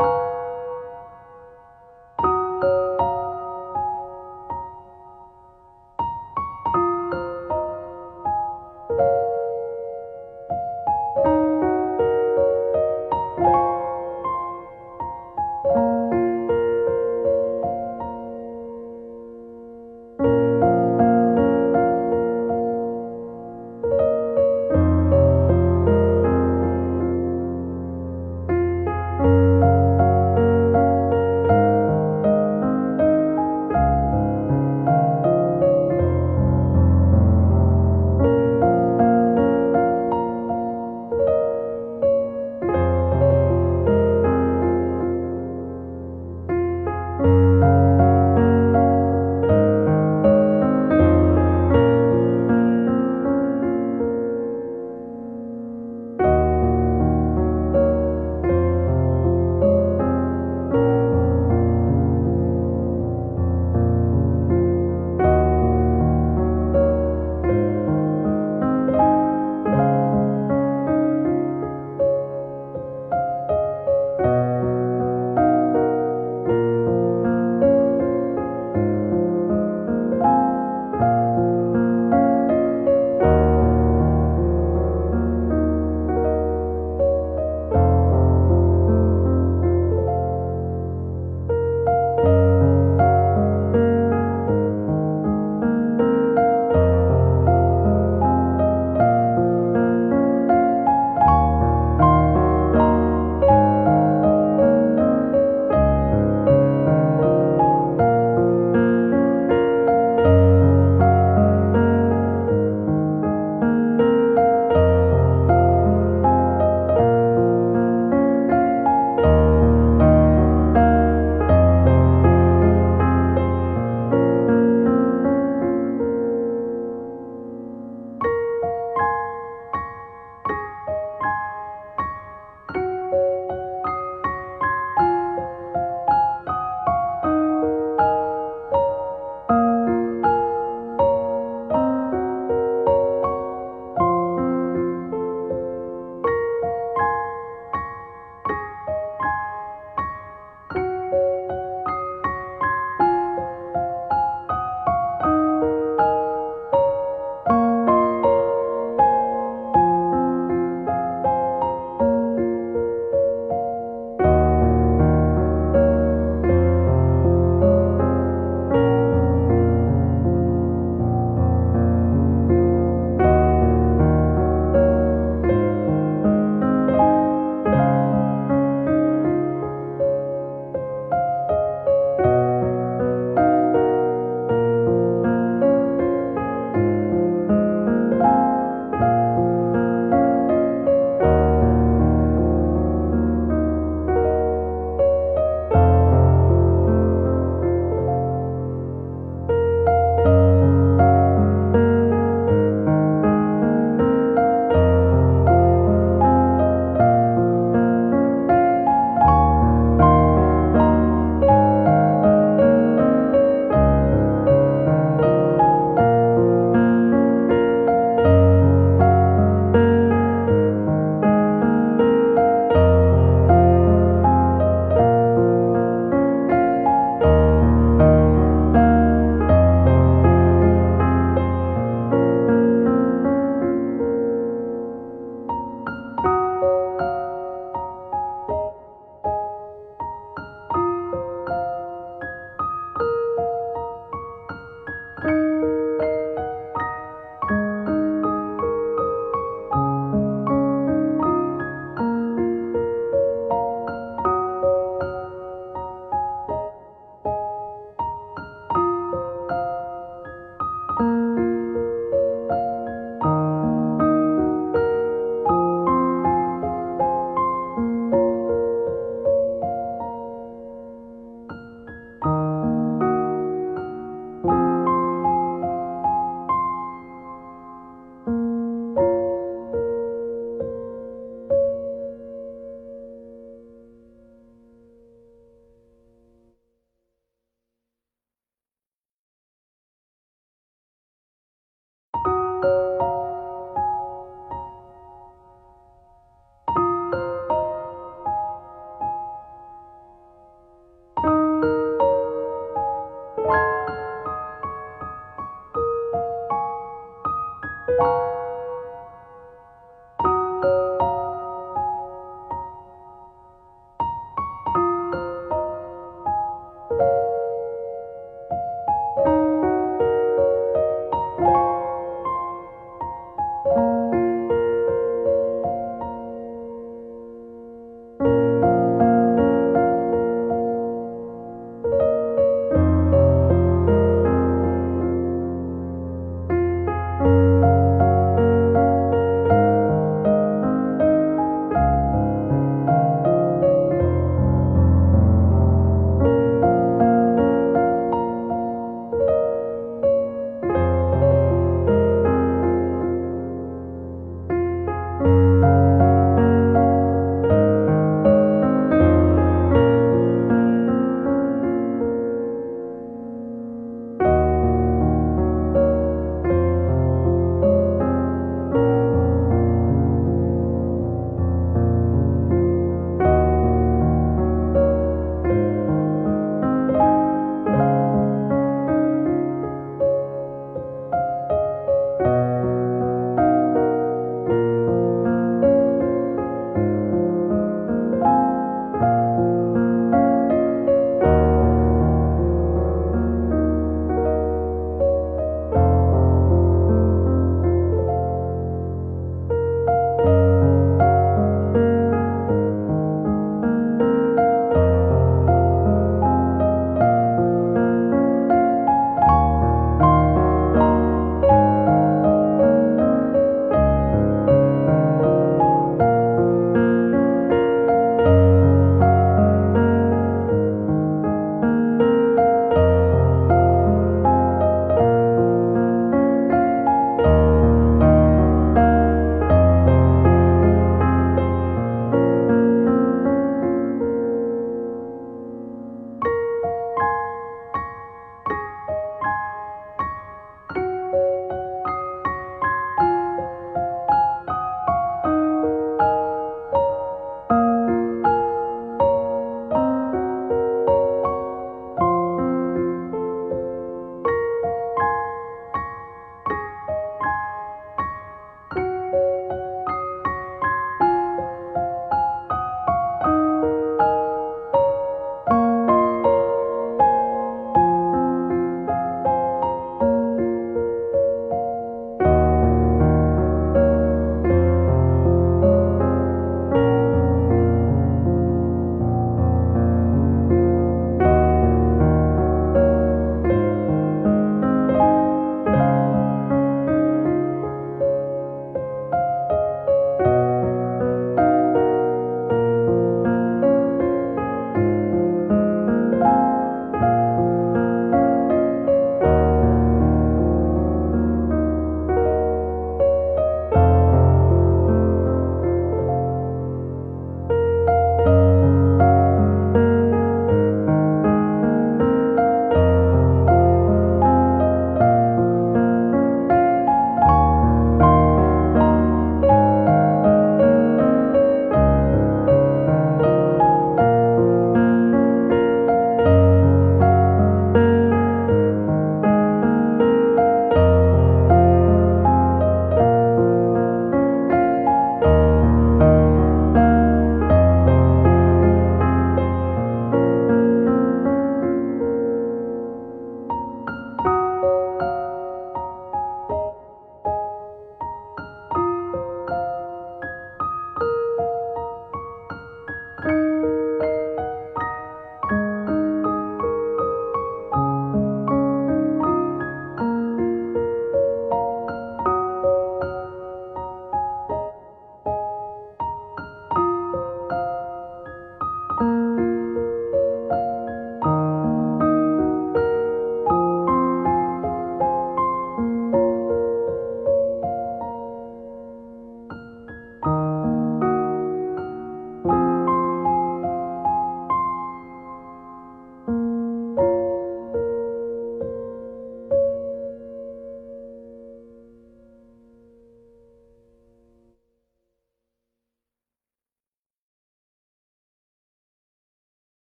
you.